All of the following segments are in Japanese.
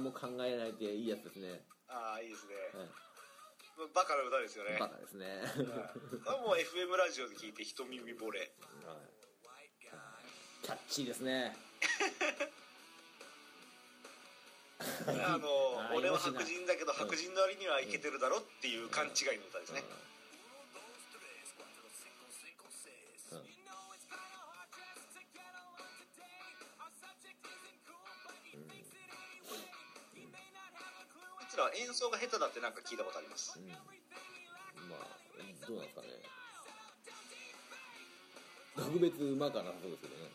何も考えないでいいやつですね、ああいいですね、はい。バカな歌ですよね。バカですね、はい。もう FM ラジオで聞いて人耳惚れ。キャッチーですね。あの 俺は白人だけど白人の割にはいけてるだろっていう勘違いの歌ですね、うん演奏が下手だってなんか聞いたことあります？うん。まあどうなんですかね。特別うまかなさそうですけどね、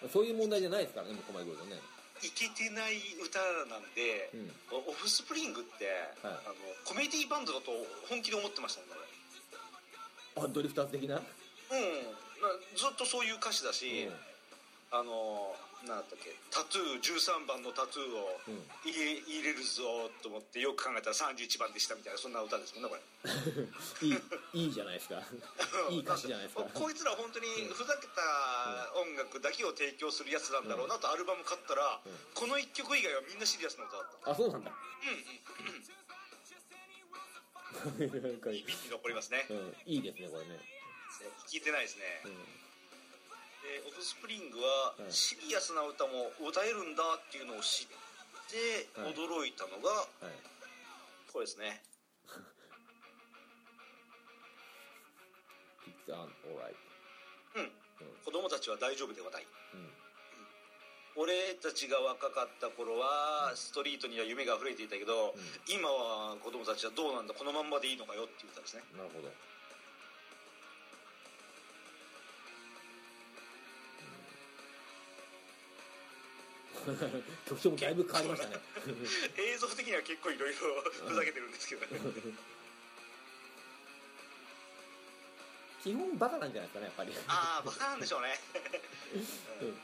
うん、そういう問題じゃないですからねもうこまで来るとね。いけてない歌なんで、うん。オフスプリングって、はい。あのコメディバンドだと本気で思ってましたねあドリフターズ的な、俺うん。なずっとそういう歌詞だし、うん。あのなんだったっけタトゥー13番のタトゥーをうん。入れ入れるぞと思ってよく考えたら31番でしたみたいなそんな歌ですもんねこれ。いいいいじゃないですか。いい歌詞じゃないですか。ここいつら本当にふざけた音楽だけを提供するやつなんだろうなとアルバム買ったら、うん。この1曲以外はみんなシリアスな歌だったあそうなんだ。うんうん なんか、耳に残りますね。うん、いいですねこれね、聞いてないですね、うん、でオフスプリングははいシリアスな歌も歌えるんだっていうのを知ってはい。驚いたのがはい。これですね。It's on alright. うん。子供たちは大丈夫ではない。うん。うん。俺たちが若かった頃はストリートには夢が溢れていたけど、今は子供たちはどうなんだこのまんまでいいのかよっていう歌ですね。なるほど、曲調もだいぶ変わりましたね。映像的には結構いろいろふざけてるんですけどね。基本バカなんじゃないですかねやっぱり。ああバカなんでしょうね。うん。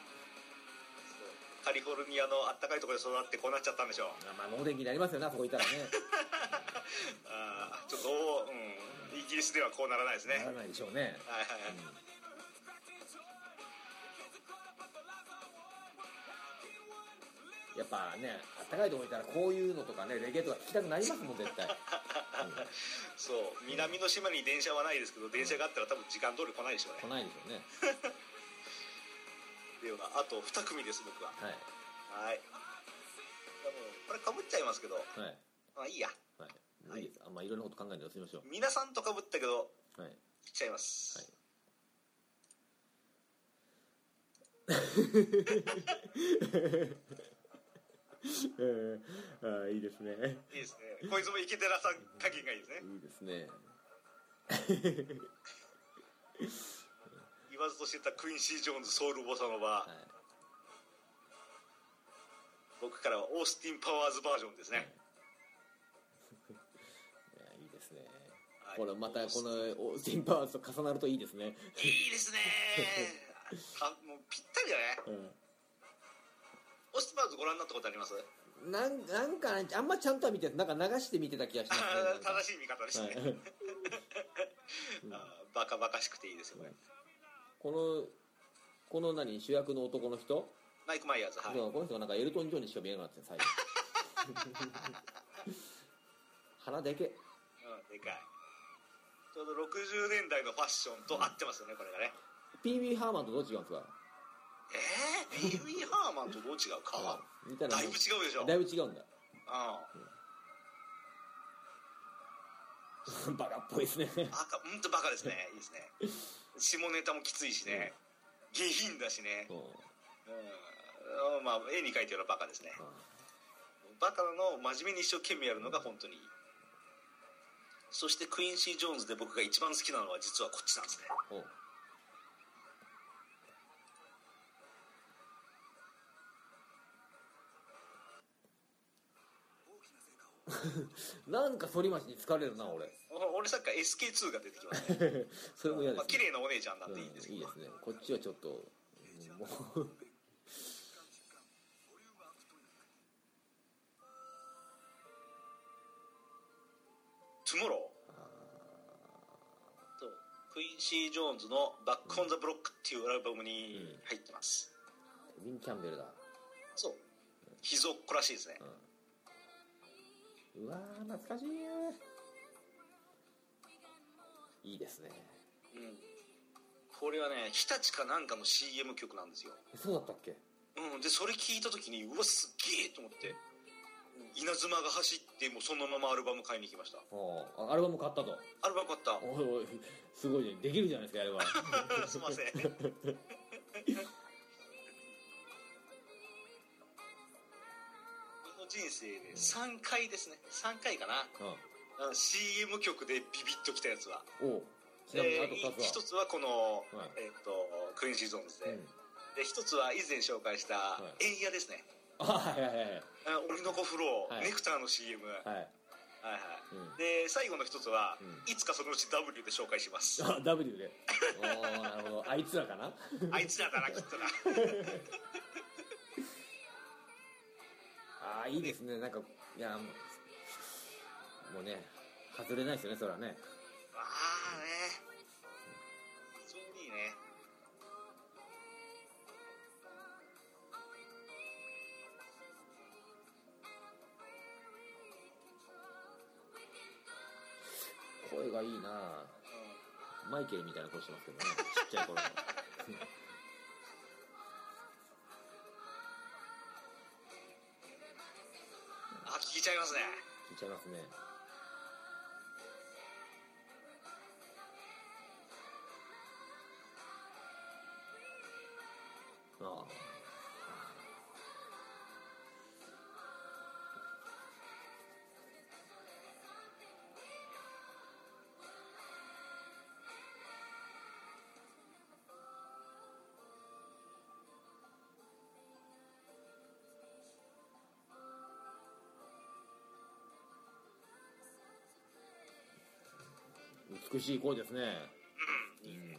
カリフォルニアのあったかいところで育ってこうなっちゃったんでしょう。あまあ能天気になりますよねあそこいたらね。あーちょっと、うん、イギリスではこうならないですね。はいならないでしょうね。はいはいやっぱねあったかいとこいたらこういうのとかねレゲエとか聞きたくなりますもん絶対。そう南の島に電車はないですけど電車があったら多分時間通り来ないでしょうね。来ないでしょうね。っていうようなあと2組です僕は。はい。はい。これかぶっちゃいますけど。はい。まあいいや。はい。い。いです。あんまあいろんなこと考えてやってみましょう皆さんとかぶったけどはい。いっちゃいます、はい えー、あいいですね。いいですね。こいつもイケてらさ加減がいいですね。いいですね。言わずとしてたクインシー・ジョーンズソウル・ボサノバ、はい。僕からはオースティン・パワーズバージョンですね、い。やいいですね。はい。これまたこのオースティン・パワーズと重なるといいですね。いいですね。はもうぴったりだね。うんオースパワーズご覧になったことあります？なんなんかねあんまちゃんとは見てなんか流して見てた気がします。ね 正しい見方ですね、はい。あーバカバカしくていいですよこれ、このこの何？主役の男の人、マイク・マイヤーズはい。この人がなんかエルトン・ジョンにしか見えなかったよ最後。鼻でけ。うんでかい。ちょうど60年代のファッションと合ってますよねこれがね。PB ハーマンとどう違うんですか？えー、ベイビー・ハーマンとどう違うか？だいぶ違うでしょ。だいぶ違うんだ。うん。バカっぽいですね。バカほんとバカですね。いいですね。下ネタもきついしね、下品だしね。うん。うん。まあ絵に描いてるようなバカですね。バカの真面目に一生懸命やるのが本当にいい。そしてクインシー・ジョーンズで僕が一番好きなのは実はこっちなんですね なんか反町に疲れるな俺。お俺さっきから SK2 が出てきましたね。それも嫌でまあすね綺麗なお姉ちゃんなんでいいんですけど、うんいいですね。こっちはちょっとうん。もう。トゥモローとクインシー・ジョーンズの「バック・オン・ザ・ブロック」っていうアルバムに入ってます、ウィン・キャンベルだ。そう。秘蔵っ子らしいですね。うわー懐かしいいいですね。うん。これはね日立かなんかの CM 曲なんですよ。えそうだったっけ？うんでそれ聞いた時にうわすっげえと思って。稲妻が走ってもうそのままアルバム買いに行きました。あアルバム買ったと。アルバム買った。おいおいすごいね。できるじゃないですかやれば。すいません 人生で3回ですね。3回かな。うん。CM 曲でビビッときたやつは。おう。ちなみにあでと2つは？一つはこの、はい。えっとクイーンシーゾーンズで,、うん。で一つは以前紹介したは「エンヤ」ですね。あはいはいはいあ鬼の子フロー、はい。ネクターの CM、はい。はいはい。うん。で最後の一つは、うん。いつかそのうち W で紹介します。あ W で。おーなるほど。あいつらかな？あいつらだなきっとな ああいいですね。なんかいやもうもうね外れないですよねそれはね。ああね。非常にいいね。声がいいなマイケルみたいな声してますけどね。ちっちゃい頃の 聞いちゃいますね。聞いちゃいますね。美しい声ですね、うん、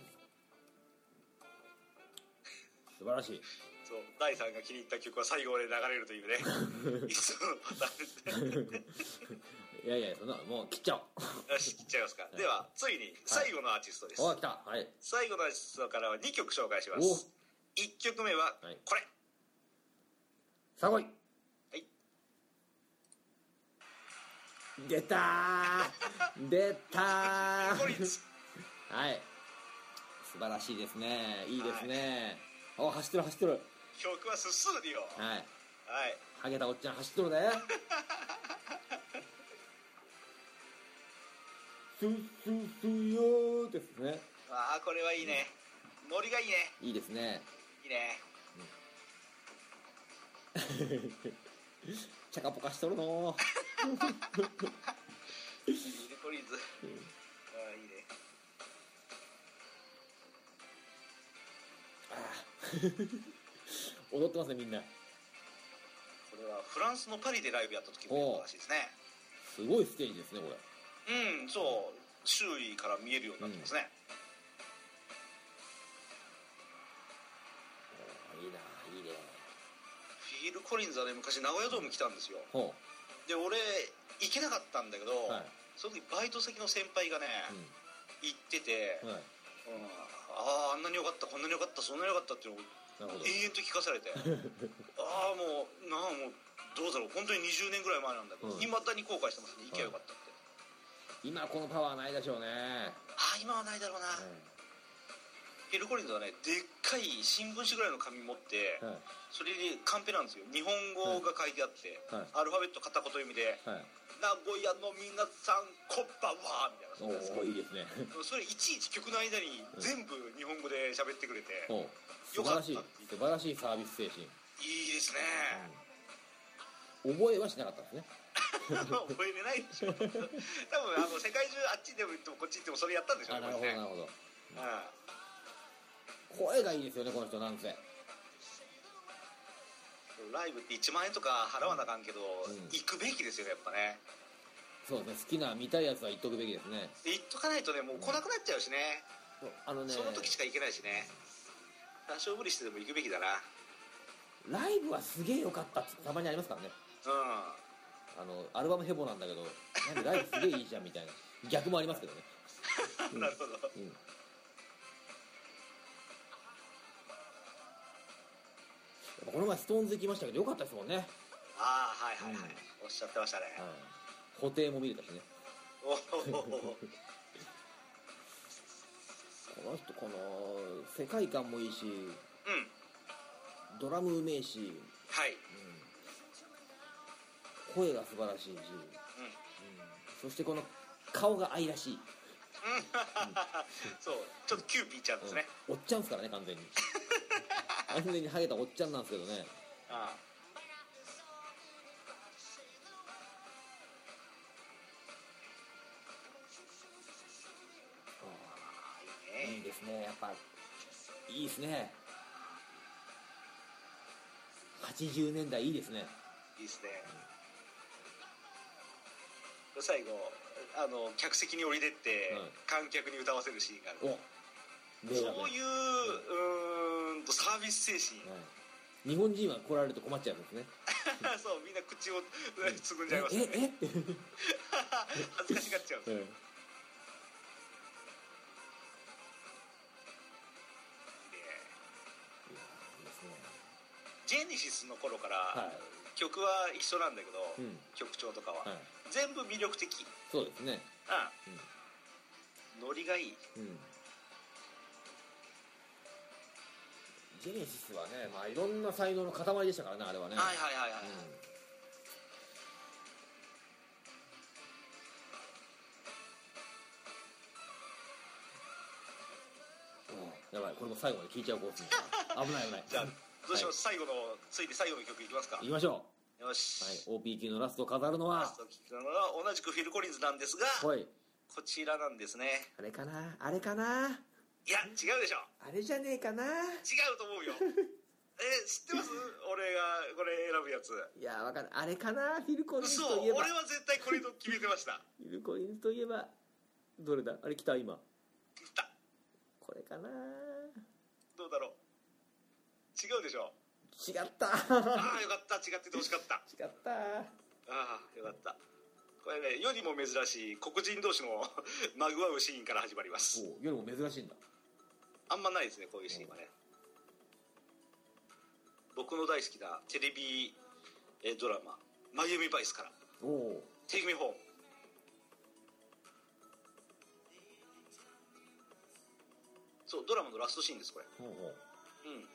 素晴らしい。そう第3が気に入った曲は最後まで流れるというね。いつものパターンですねいやいやそんなもう切っちゃよし切っちゃいますか。ではついに最後のアーティストです、おお来た。はい。最後のアーティストからは2曲紹介します。1曲目ははいこれ。さあ来いはい出たー。出たー。はい。素晴らしいですね。いいですね、お走ってる走ってる。曲は「すするよ」はい。はい。ハゲたおっちゃん走っとるねすすすよーですね。ああこれはいいね。ノリがいいね。いいですね。いいね。チャカポカしとるのいいねコリンズ。ああいいね。踊ってますねみんな。これはフランスのパリでライブやった時のやつらしいですね。すごいステージですねこれ。うんそう。周囲から見えるようになってますね、いいないいねフィール・コリンズはね昔名古屋ドーム来たんですよ。ほで俺行けなかったんだけど、うはい。その時バイト先の先輩がね、行ってて、うんはい。うんあああんなによかったこんなによかったそんなによかったっていうのを延々と聞かされて ああもうなあもうどうだろう本当に20年ぐらい前なんだけどうん。いま、未だに後悔してますね。行けばよかったって、今このパワーないでしょうね、ああ今はないだろうな、フィル・コリンズはねでっかい新聞紙ぐらいの紙持って、はい。それにカンペなんですよ。日本語が書いてあって、はい。アルファベット片言読みではい「名古屋の皆さんこんばんは」みたいなそんなやつおおいいですね。それいちいち曲の間に全部日本語で喋ってくれて、お素晴らしい素晴らしいサービス精神、いいですね、覚えはしなかったですね。覚えれないでしょ。多分あの世界中あっちでも行ってもこっち行ってもそれやったんでしょうねあなるほどなるほど。う声がいいですよねこの人なんせ。んライブって1万円とか払わなあかんけど、ん。行くべきですよねやっぱね。そうですね好きな見たいやつは言っとくべきですね。で行っとかないとねもう来なくなっちゃうしね、あのね。その時しか行けないしね。多少無理してでも行くべきだな。ライブはすげえ良かったってたまにありますからね。うあのアルバムヘボなんだけどなんでライブすげえいいじゃんみたいな。逆もありますけどね。ん。なるほど。うんこの前ストーンズ行きましたけどよかったですもんね、ああはいはいはい、うん。おっしゃってましたね、うん、布袋も見れたしね。おおこの人この世界観もいいしうん。ドラムうめえし、うん、はい、声が素晴らしいし、うん、うん。そしてこの顔が愛らしい、そう。ちょっとキューピーちゃんですね、うん。おっちゃんですからね完全に完全にハゲたおっちゃんなんですけどね。ああ。いいですねやっぱ。いいですね。80年代いいですね。いいですね。最後あの客席に降りてって、うん観客に歌わせるシーンがある。そういううーんとサービス精神、はい、日本人は来られると困っちゃうんですね。そうみんな口をつぐんじゃいますね。えって、うん、い 恥ずかしがっちゃう、いですね。ジェネシスの頃から、は曲は一緒なんだけど、い、うん。曲調とかは、はい、全部魅力的。そうですね。うん、ノリがいい。うんジェネシスはね、まあ、いろんな才能の塊でしたからねあれはね。はいはいはいはい、うん、やばいこれも最後まで聞いちゃうコースに。危ない危ない。じゃあどうします、最後のついて最後の曲いきますか。行きましょよし、う、はい、OP 級のラストを飾るのは？ラスト聴くのは同じくフィル・コリンズなんですがおい。こちらなんですね。あれかな？あれかな？いや違うでしょ。あれじゃねえかな。違うと思うよ。え知ってます？俺がこれ選ぶやつ。いやわかんない。あれかな？フィル・コリンズそうといえば。俺は絶対これと決めてました。フィル・コリンズといえば。どれだ？あれ来た今。言った。これかな？どうだろう。違うでしょ。違った。ああよかった。違っててほしかった。違った。ああよかった。これね世にも珍しい黒人同士の まぐわうシーンから始まります。おう夜も珍しいんだあんまないですねこういうシーンはね。僕の大好きなテレビえードラマ「マイアミバイス」から。おお「Take Me Home」そうドラマのラストシーンですこれ。ほうほう。うん。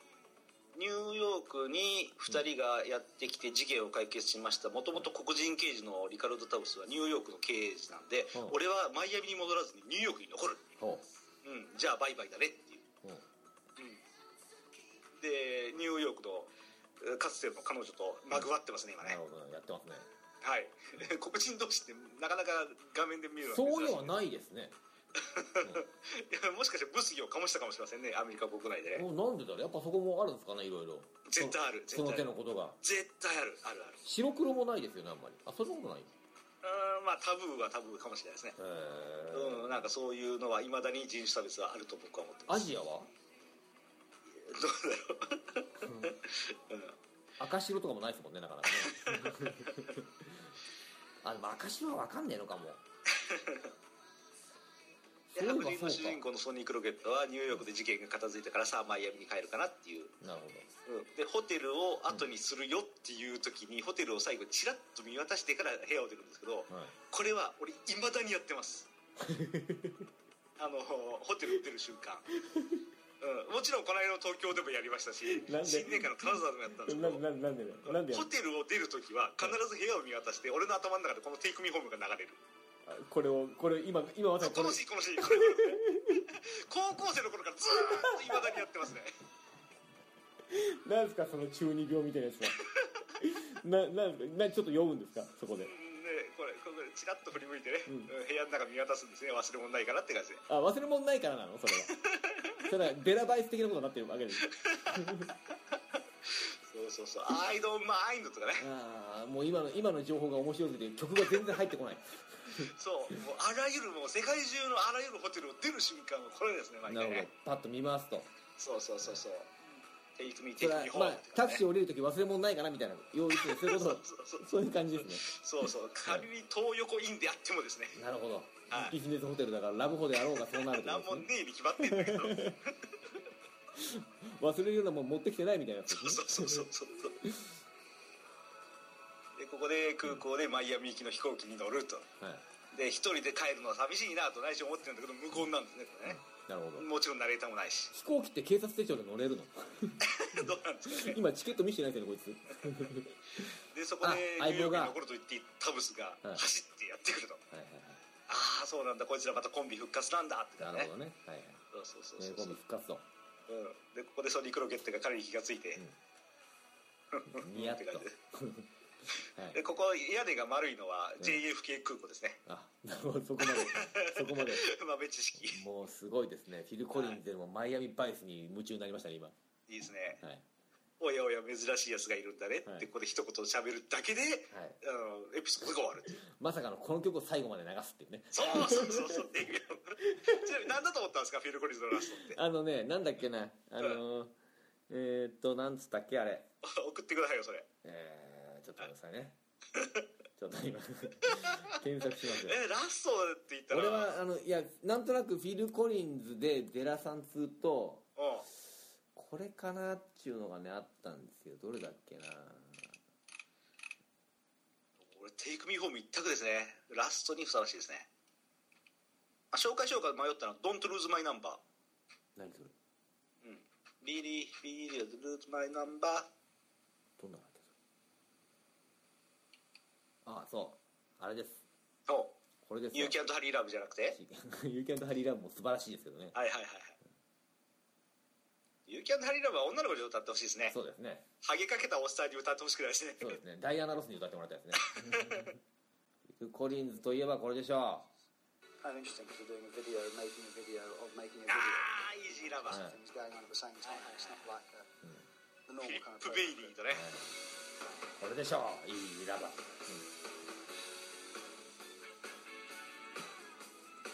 ニューヨークに2人がやってきて事件を解決しました。もともと黒人刑事のリカルド・タウスはニューヨークの刑事なんで、うん。俺はマイアミに戻らずにニューヨークに残る、ほう。ん、じゃあバイバイだねっでニューヨークのえーかつての彼女とまぐわってますね今ね。なるほどやってますね。はい。黒人同士ってなかなか画面で見るのそうではいないですね。やもしかして物議を醸したかもしれませんねアメリカ国内で。ねもうなんでだろう？やっぱそこもあるんですかねいろいろ。絶対ある絶その手のことが。絶対あるあるある。白黒もないですよねあんまり。あそんなことない？へうんまあタブーはタブーかもしれないですね。えうん、なんかそういうのはいまだに人種差別はあると僕は思ってます。アジアは？どうだろう、うん、赤白とかもないですもんねなかなかね。あでも赤白は分かんねえのかも。で白人の主人公のソニー・クロケットはニューヨークで事件が片付いたからさあマイアミに帰るかなっていう、なるほうん、でホテルを後にするよっていう時に、ホテルを最後チラッと見渡してから部屋を出るんですけどど、はい、これは俺いまだにやってます。あのホテルを出る瞬間うん、もちろんこの間の東京でもやりましたしなんで？新年会の金沢でもやったんですけど。なんなんでなんでホテルを出るときは必ず部屋を見渡して俺の頭の中でこのテイクミホームが流れる。これをこれ今今まさにこのシーンこのシーン。これこれ高校生の頃からずーっといまだにやってますね。なんですかその中二病みたいなやつは？ななんですか？なちょっと酔うんですか？そこで。うんでこれこれチラッと振り向いてね、うん。うん部屋の中見渡すんですね。忘れ物ないからって感じで。あ忘れ物ないからなの？それは それはベラバイス的なことになってるわけです。そうそうそう「I don't mind」とかね。ああもう今の今の情報が面白すぎて曲が全然入ってこない。そう。もうあらゆるもう世界中のあらゆるホテルを出る瞬間はこれですね毎なるほど。パッと見ますと。そうそうそうそう「Take me それ take は me ま home」あとかね。タクシー降りるとき忘れ物ないかなみたいな用意してそういうこと。そういう感じですそうそう。仮に東横インであってもですねね。なるほどはい。ビジネスホテルだからラブホであろうがそうなると何もね。ねえに決まってんだけど忘れるようなもん持ってきてないみたいなやつそうそうそうそうそう。でここで空港でマイアミ行きの飛行機に乗ると。はい。で一人で帰るのは寂しいなと内心思ってるんだけど無言なんですねこれね。なるほど。もちろんナレーターもないし。飛行機って警察手帳で乗れるの？どうなんですかね。今チケット見せてないですよねこいつ。でそこでニあューヨークがに残ると言ってタブスがはい。走ってやってくると、はいはいああそうなんだ。こいつらまたコンビ復活なんだってなるほどね。はいはい。そうそうそうえー、そう。コンビ復活と。うん、でここでソニー・クロケットが彼に気がついて、ニヤッとって感じ。はい。でここ屋根が丸いのはうん。JFK 空港ですね、あなるほど。そこまで。そこまで。豆知識。もうすごいですね。フィル・コリンズでもマイアミバイスに夢中になりましたね今。いいですね。はいおやおや珍しいやつがいるんだねって、はい。ここで一言喋るだけで、はい。あのエピソードが終わるっていう。まさかのこの曲を最後まで流すっていうね。そうそうそうそう。っていうちなみに何だと思ったんですか？フィル・コリンズのラストって。あのねなんだっけな。あのーえー、っとなんつったっけあれ。送ってくださいよそれ。えー、ちょっと待ってくださいね。ちょっと今 検索しますよ。えラストって言ったら。俺はあのいやなんとなくフィル・コリンズでデラさん2とうんこれかなっていうのがねあったんですけどどれだっけな。俺テイクミーホーム一択ですね。ラストにふさわしいですね。あ紹介しようか迷ったの。は「Don't Lose My Number 何それ」うん「 Billy Billy Lose My Number どんなのだっけそれ？あそう。あれです」の「これですよ You Can't Hurry Love」じゃなくて。ユーキャンとハリーラブも素晴らしいですけどね。はいはいはいユーキャハリラブは女の子に歌ってほしいですね。そうですね。ハゲかけたおっさん歌ってほしくないですね。ダイアナ・ロスに歌ってもらいたいですね。コリンズといえばこれでしょう。バー、これでしょうイーラバー、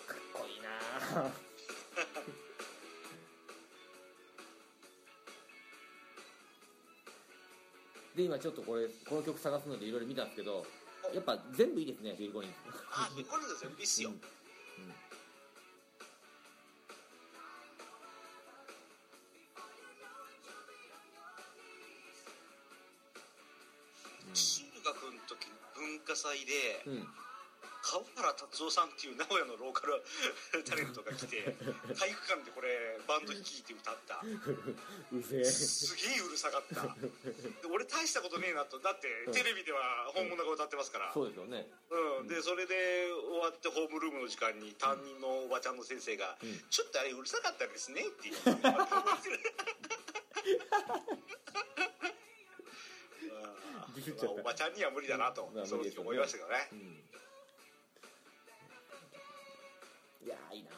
かっこいいなで今ちょっとこれこの曲探すのでいろいろ見たんですけどやっぱ全部いいですねフィル・コリンズあこれですよいいっすよ、うん。中学の時の文化祭で、うん川原達夫さんっていう名古屋のローカル タレントが来て体育館でこれバンド率いて歌った。うぜえ。すげえうるさかった。で俺大したことねえなと。だってテレビでは本物が歌ってますから、そうですよね。うん、でそれで終わってホームルームの時間に担任のおばちゃんの先生が「ん。ちょっとあれうるさかったですね」って言 っておばちゃんには無理だなとまあその時思いましたけどね。うんいやーいいな。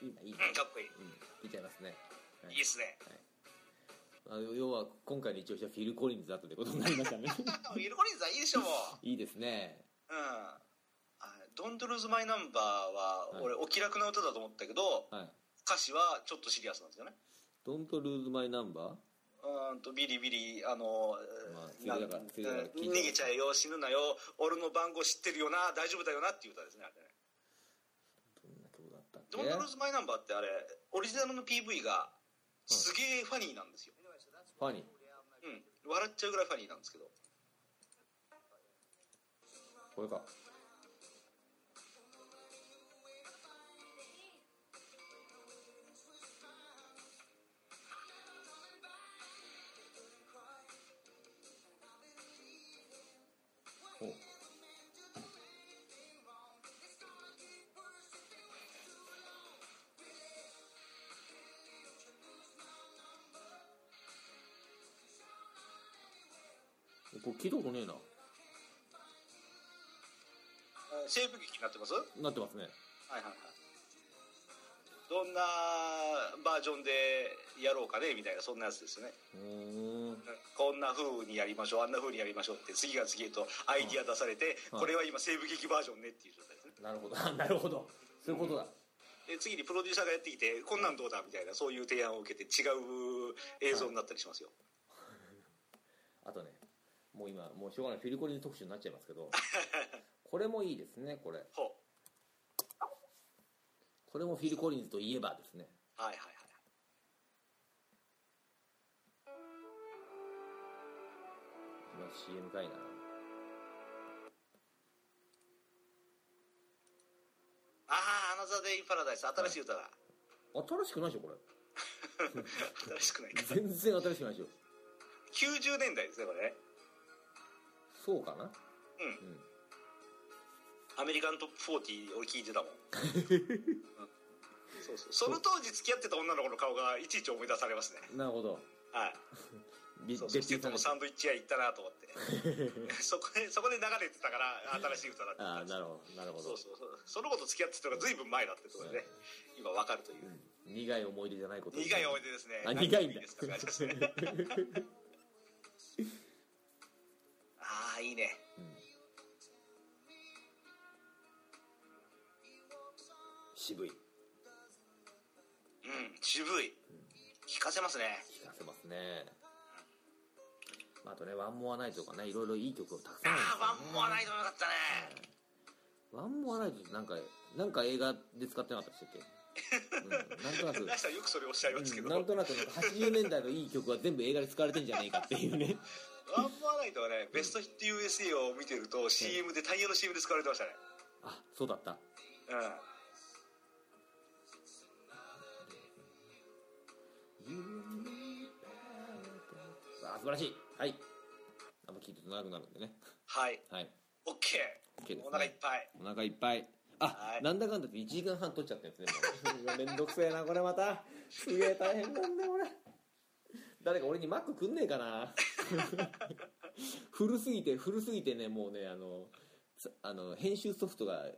いいないいな。うんかっこいい。うん見ちゃいますね、はい。いいっすね。あの要は今回の一押しはフィル・コリンズだったってことになりましたね。ウィル・コリンズはいいでしょもう。いいですね。うん。あ「Don't Lose My Number」ははい。俺お気楽な歌だと思ったけどはい。歌詞はちょっとシリアスなんですよね「Don't lose my number うーんとビリビリあの、まあ逃げちゃえよ死ぬなよ俺の番号知ってるよな大丈夫だよなっていう歌ですねあれね」曲だったっ「け Don't Lose My Number」ってあれオリジナルの PV がすげえファニーなんですよ、ファニー。うん、笑っちゃうぐらいファニーなんですけど。これかこねえな。あ西部劇になってます？はいなってますね。はいはいどんなバージョンでやろうかねみたいなそんなやつですよね。うーん。こんな風にやりましょうあんな風にやりましょうって次が次へとアイディア出されて、はい。これは今西部劇バージョンねっていう状態ですね。なるほど。なるほど。そういうことだ。で次にプロデューサーがやってきてこんなんどうだみたいなそういう提案を受けて違う映像になったりしますよ、あとねもう今もうしょうがないフィルコリン特集になっちゃいますけど これもいいですねこれ。ほこれもフィル・コリンズといえばですね。はいはいはい。今 CM かいな。ああアナザーデイ・パラダイス。新しい歌だ、新しくないでしょこれ。新しくない全然新しくないでしょ。90年代ですねこれね。そうかな？うん。うん。アメリカントップ40俺聞いてたもん、うん。そうそう。その当時付き合ってた女の子の顔がいちいち思い出されますね。なるほど。はい。びそうそう。季節もサンドイッチ屋行ったなと思って。そこでそこで流れてたから新しい歌だった。ああなるほどなるほど。そうそうそう。その子と付き合ってたのが随分前だってことでね今わかるという、うん。苦い思い出じゃないこと苦い思い出ですね。あ苦いんだ。ですかですね ああいいね。うん。渋い。うん渋い。聞かせますね。聞かせますね。まああとね「ワンモアナイト」とかねいろいろいい曲をたくさん。ああワンモアナイトよかったね。ワンモアナイトってなんかなんか映画で使ってなかったでしたっけ、うん、なんとなく。よくそれおっしゃいますけど、うんなんとなくなんか80年代のいい曲は全部映画で使われてんじゃねえかっていうねワンモアナイトはねベストヒット USA を見てると CM でタイヤの CM で使われてましたね。あそうだった。うん。あ素晴らしい。はい。あんま聞いてると長くなるんでね。はい。はい。OK, OK ですね。お腹いっぱい。お腹いっぱい。あ、はい。なんだかんだって1時間半取っちゃったやつね。めんどくせえなこれまた。すげえ大変なんだよこれ誰か俺にマックくんねえかな？古すぎて古すぎてねもうねあのさあの編集ソフトが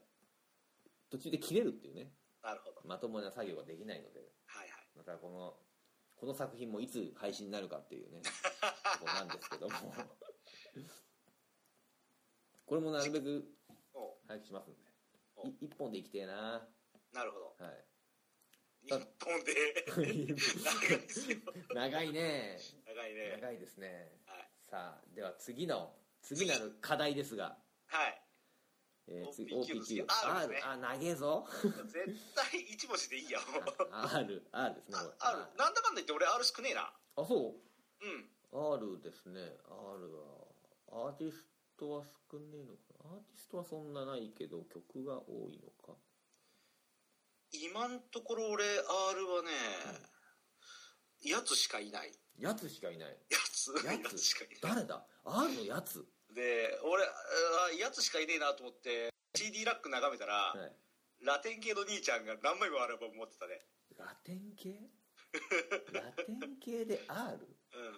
途中で切れるっていうね。なるほど。まともな作業ができないので。はいはい。だからこのこの作品もいつ配信になるかっていうね とこなんですけども。これもなるべくお。早くしますんお。でい一本でいきてえな。なるほど。はい一本で長いね。長いね。長いですね。はい。さあでは次の次なる課題ですが、はい。えー、次 OPQ R ね。あ長えぞ。絶対一文字でいいやもう R R ですねこれ。ある。なんだかんだ言って俺 R 少ねえな。あそう？うん。R ですね。R はアーティストは少ねえのかな。アーティストはそんなないけど曲が多いのか今んところ俺 R はね、やつしかいない。やつしかいない。やつ？ややつしかいない。誰だ？R のやつ？で俺あやつしかいねえなと思って CD ラック眺めたら、はい。ラテン系の兄ちゃんが何枚もアルバム持ってたね。ラテン系？ラテン系で R? うん。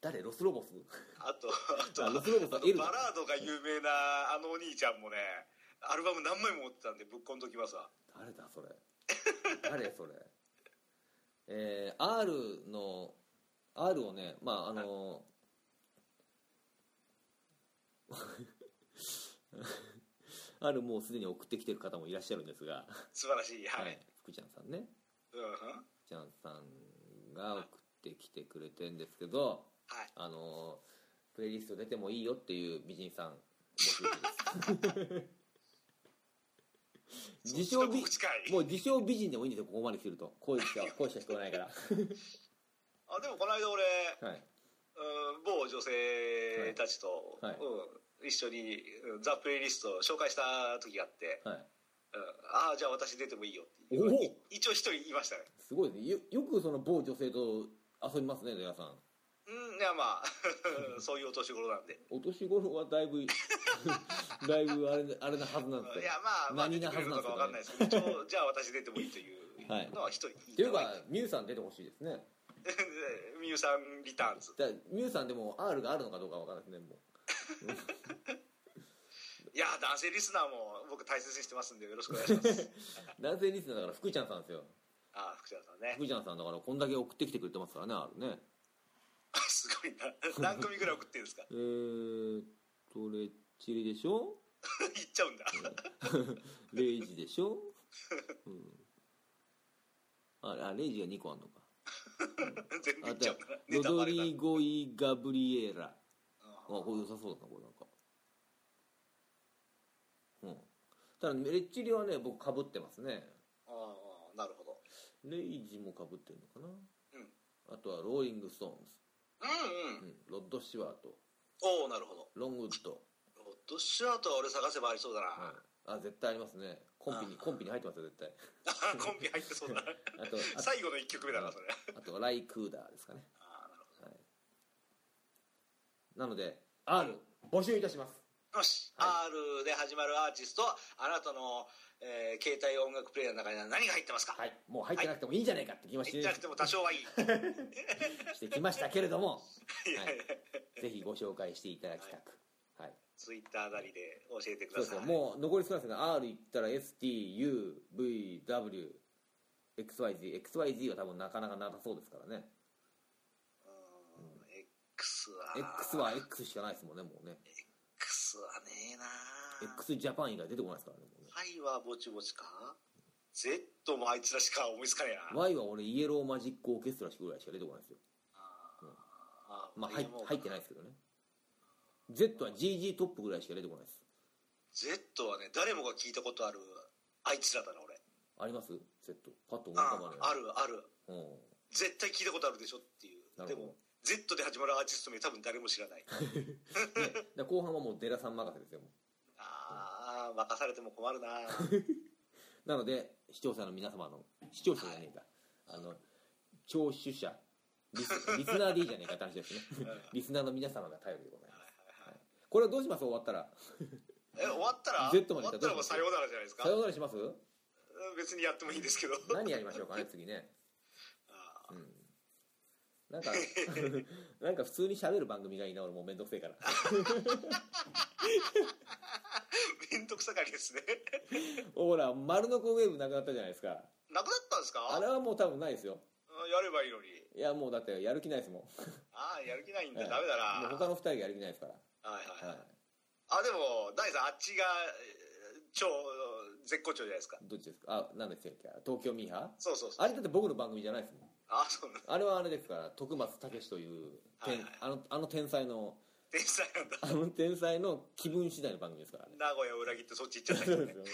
誰？ロスロボス？あとあとあロスロボスはあとバラードが有名なあのお兄ちゃんもねアルバム何枚も持ってたんでぶっこんどきますわ誰だそれ。誰それ。えー、R の R をねまああの R もうすでに送ってきてる方もいらっしゃるんですが。素晴らしいはい、福ちゃんさんね。うんうん。福ちゃんさんが送ってきてくれてんですけどはい。あのプレイリスト出てもいいよっていう美人さん募集中です自称美もう自称美人でもいいんですよここまで来てると。声しか声しか聞こえないから。あでもこの間俺、はい。うん、某女性たちと、はい。うん、一緒にうんザ・プレイリストを紹介した時があって、はい。うん、ああじゃあ私出てもいいよって一応一人言いましたね。すごいね。よよくその某女性と遊びますね皆さんうんいやまあ そういうお年頃なんで。お年頃はだいぶ だいぶあれあれなはずなんですよいやまあまあ出何なはずなんですよ分かんないですけどじゃあ私出てもいいというはい。のは一人言って。いうかミュウさん出てほしいですね。てみゆさんリターンズ。ミュウさんでも R があるのかどうかわからないですねも いや男性リスナーも僕大切にしてますんでよろしくお願いします。う男性リスナーだから福ちゃんさんですよ。ああ福ちゃんさんね。福ちゃんさんだからこんだけ送ってきてくれてますからね R ねすごいな。何組ぐらい送ってるんですか？えーっとレッチリでしょ？言っちゃうんだ。レイジでしょ、うん、ああレイジが2個あんのか。全部言っちゃうんだねロドリーゴ・イ・ガブリエーラ。ああこれ良さそうだなこれなんか。うん。ただレッチリはね僕かぶってますね。ああなるほど。レイジもかぶってるのかな。うん。あとはローリング・ストーンズ、うんうん。うん、ロッド・スチュワート。おおなるほど。ロングウッド、ロッドシュアートは俺探せばありそうだな、はい、あ絶対ありますね。コンピにあコンピに入ってますよ絶対。コンビ入ってそうだな。あとあ最後の1曲目だなそれ。あとライクーダーですかね。あーなるほはい。なので R 募集いたしますどよし、は R で始まるアーティストあなたの、えー携帯音楽プレイヤーの中には何が入ってますか、はい。もう入ってなくてもいいんじゃないかって気持ちで入ってなくても多少はいい。い してきましたけれども。やいや。ぜひご紹介していただきたく。はい。ツイッターなりで教えてください。よ。もう残り少ないですが R 言ったら STUVWXYZXYZ は多分なかなかなさそうですからね。うん。X は。X は X しかないですもんねもうねはねえな X ジャパン以外出てこないですからねもうね。Y はぼちぼちか。Z もあいつらしか思いつかねえな。Y は俺イエローマジックオーケストラぐらいしか出てこないですよ。あまあ入入ってないいですけどね。Z は GG トップぐらいしか出てこないです。Z はね誰もが聞いたことあるあいつらだな俺。あります？Z パッと思い浮かばないああるある。うん。絶対聞いたことあるでしょっていう。でも Z で始まるアーティスト名多分誰も知らない。ね、で後半はもうデラさん任せですよ。ああ任されても困るな。なので視聴者の皆様の視聴者じゃねえか、あの聴取者リス リスナーでいいじゃねえかって話ですね。リスナーの皆様が頼りでございます、はいこれはどうします？終わったら。え終わったら？Z まで終わったらもうさようならじゃないですか。さようならします？うん別にやってもいいんですけど。何やりましょうかね次ねなんか なんか普通に喋る番組がいいな俺もうめんどくせえから。めんどくさがりですね。ほら丸のこウェーブなくなったじゃないですか。なくなったんですか？あれはもう多分ないですよ。うんやればいいのに。いやもうだってやる気ないですもん。ああやる気ないんだ、はい。ダメだな。もう他の二人がやる気ないですから。はいはいはい、はいあでも大さんあっちがえー超絶好調じゃないですか。どっちですか？あ何でしたっけ東京ミーハー？そうそうそう。あれだって僕の番組じゃないですもんあそうなんだあれはあれですから徳松武という、天はいはい。あのあの天才の天才なんだ。あの天才の気分次第の番組ですからね。名古屋を裏切ってそっち行っちゃった そうですよ。ね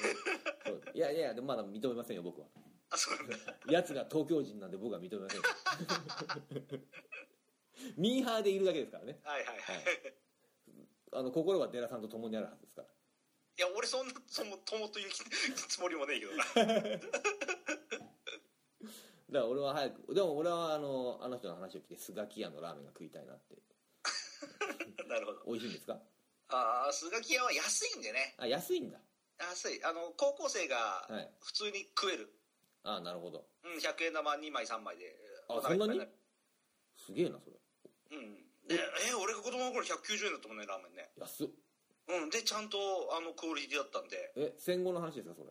そう。いやいやでもまだ認めませんよ僕は。あそうなんだ。やつが東京人なんで僕は認めませんよ。ミーハーでいるだけですからね。はいはいはい、はい。あの心は寺さんと共にあるはずですから。いや俺そんなその友という つもりもねえけどなだから俺は早くでも俺はあのあの人の話を聞いてスガキ屋のラーメンが食いたいなって。なるほど。美味しいんですか？ああスガキ屋は安いんでね。あ安いんだ。安い。あの高校生がはい。普通に食える、あなるほど。うん、100円玉2枚3枚であそんなに？るすげえなそれ。うん。でえ俺が子供の頃190円だったもんねラーメンね。安っ。うん。でちゃんとあのクオリティだったんで。え戦後の話ですかそれ？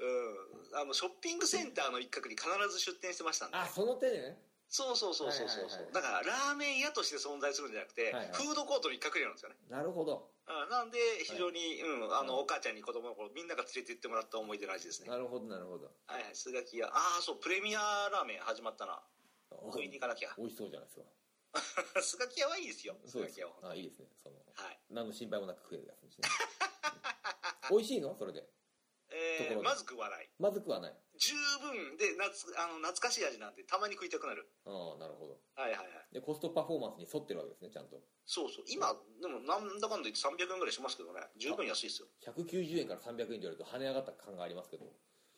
うん。あのショッピングセンターの一角に必ず出店してましたんで。あその手でね。そうそうそうそうそうそう、はいはいはい。だからラーメン屋として存在するんじゃなくて、はいはい。フードコートの一角にあるんですよね。なるほど。うん。なんで非常に、うんあのお母ちゃんに子供の頃みんなが連れて行ってもらった思い出の味ですね。なるほどなるほど。はいはい。スガキ屋ああそうプレミアラーメン始まったな。食いに行かなきゃ。美味しそうじゃないですか スガキ屋はいいですよ。スそうです。ガキ屋は。あいいですね。そのはい。何の心配もなく食えるやつですね美味しいの？それで。ところで。えーまずくはない。まずくはない。十分で夏あの懐かしい味なんでたまに食いたくなる。ああなるほど。はいはいはい。でコストパフォーマンスに沿ってるわけですねちゃんと。そうそう。今でもなんだかんだ言って300円ぐらいしますけどね。十分安いですよ。190円から300円で言われると跳ね上がった感がありますけど。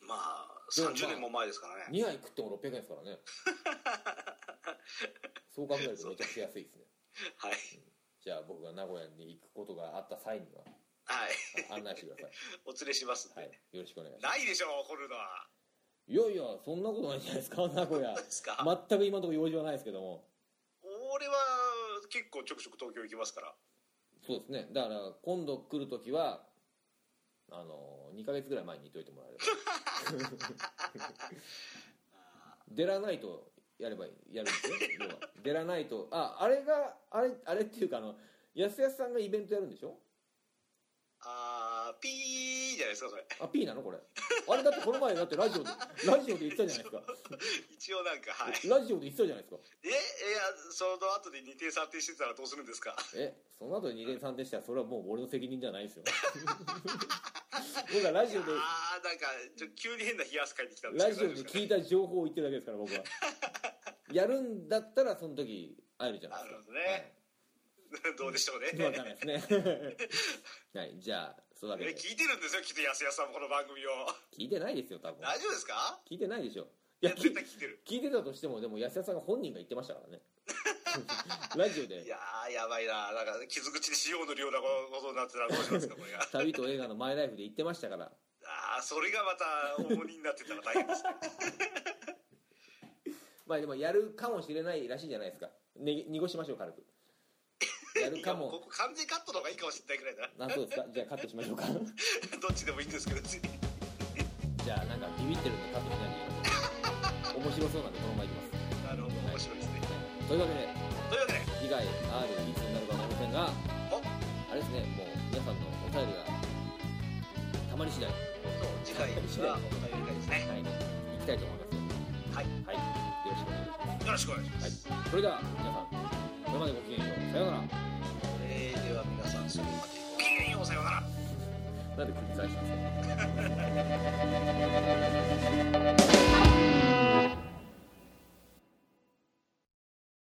まあでもまあ30年も前ですからね。2杯食っても600円ですからね そう考えるとめちゃくちゃ安いですね。はい。じゃあ僕が名古屋に行くことがあった際にははい。案内してください。お連れしますんで、はい。よろしくお願いします。ないでしょう怒るのは。いやいやそんなことないじゃないですか 名古屋。そうですか、全く今のところ用事はないですけども。俺は結構ちょくちょく東京行きますから。そうですね。だから今度来る時はあの2ヶ月ぐらい前に言っといてもらえれば。デラナイトやればいいやるんですよ 要は。デラナイトああれがあれあれっていうかあのやすやすさんがイベントやるんでしょ？あーピーじゃないですかそれ。あ P なのこれ？あれだってこの前だってラジオで ラジオで言ってたじゃないですか。一応なんかはい。ラジオで言ってたじゃないですか。えいやその後で二点三点してたらどうするんですか？えその後で2連3でしたらそれはもう俺の責任じゃないですよ 僕はラジオでああなんかちょ急に変な冷や汗かいてきたんですけどラジオで聞いた情報を言ってるだけですから僕は。やるんだったらその時会えるじゃないですか？なるほどね。どうでしょうね。はい、分かんないですね。はいじゃあそうだけ聞いてるんですよきっと安安さんもこの番組を。聞いてないですよ多分。大丈夫ですか？聞いてないでしょ。いやいやき絶対聞いてる。聞いてたとしてもでも安田さんが本人が言ってましたからね ラジオで。いやーやばいな。なんか傷口に塩を塗るようなことになってたらどうしますかこれが。旅と映画のマイライフで言ってましたから。ああそれがまた重荷になってたら大変ですね。まあでもやるかもしれないらしいじゃないですか、ね、濁しましょう軽く。やるかいやこもこ完全カットの方がいいかもしれないぐらいだあそうですか。じゃあカットしましょうか。どっちでもいいんですけど別に。じゃあなんかビビってるんでカットしないで。面白そうなんでこのままいきます。なるほど面白いですね。というわけでというわけで。次回 R いつになるか分かりませんがお。あれですねもう皆さんのお便りがたまり次第。はそう次回はお便り会ですね。い。行きたいと思います。はい。はい。よろしくお願いします。よろしくお願いします、はい、それでは皆さんこれまでごきげんよう。さようなら。えーでは皆さんそれまでごきげんよう。さようなら。なんで繰り返したんですか？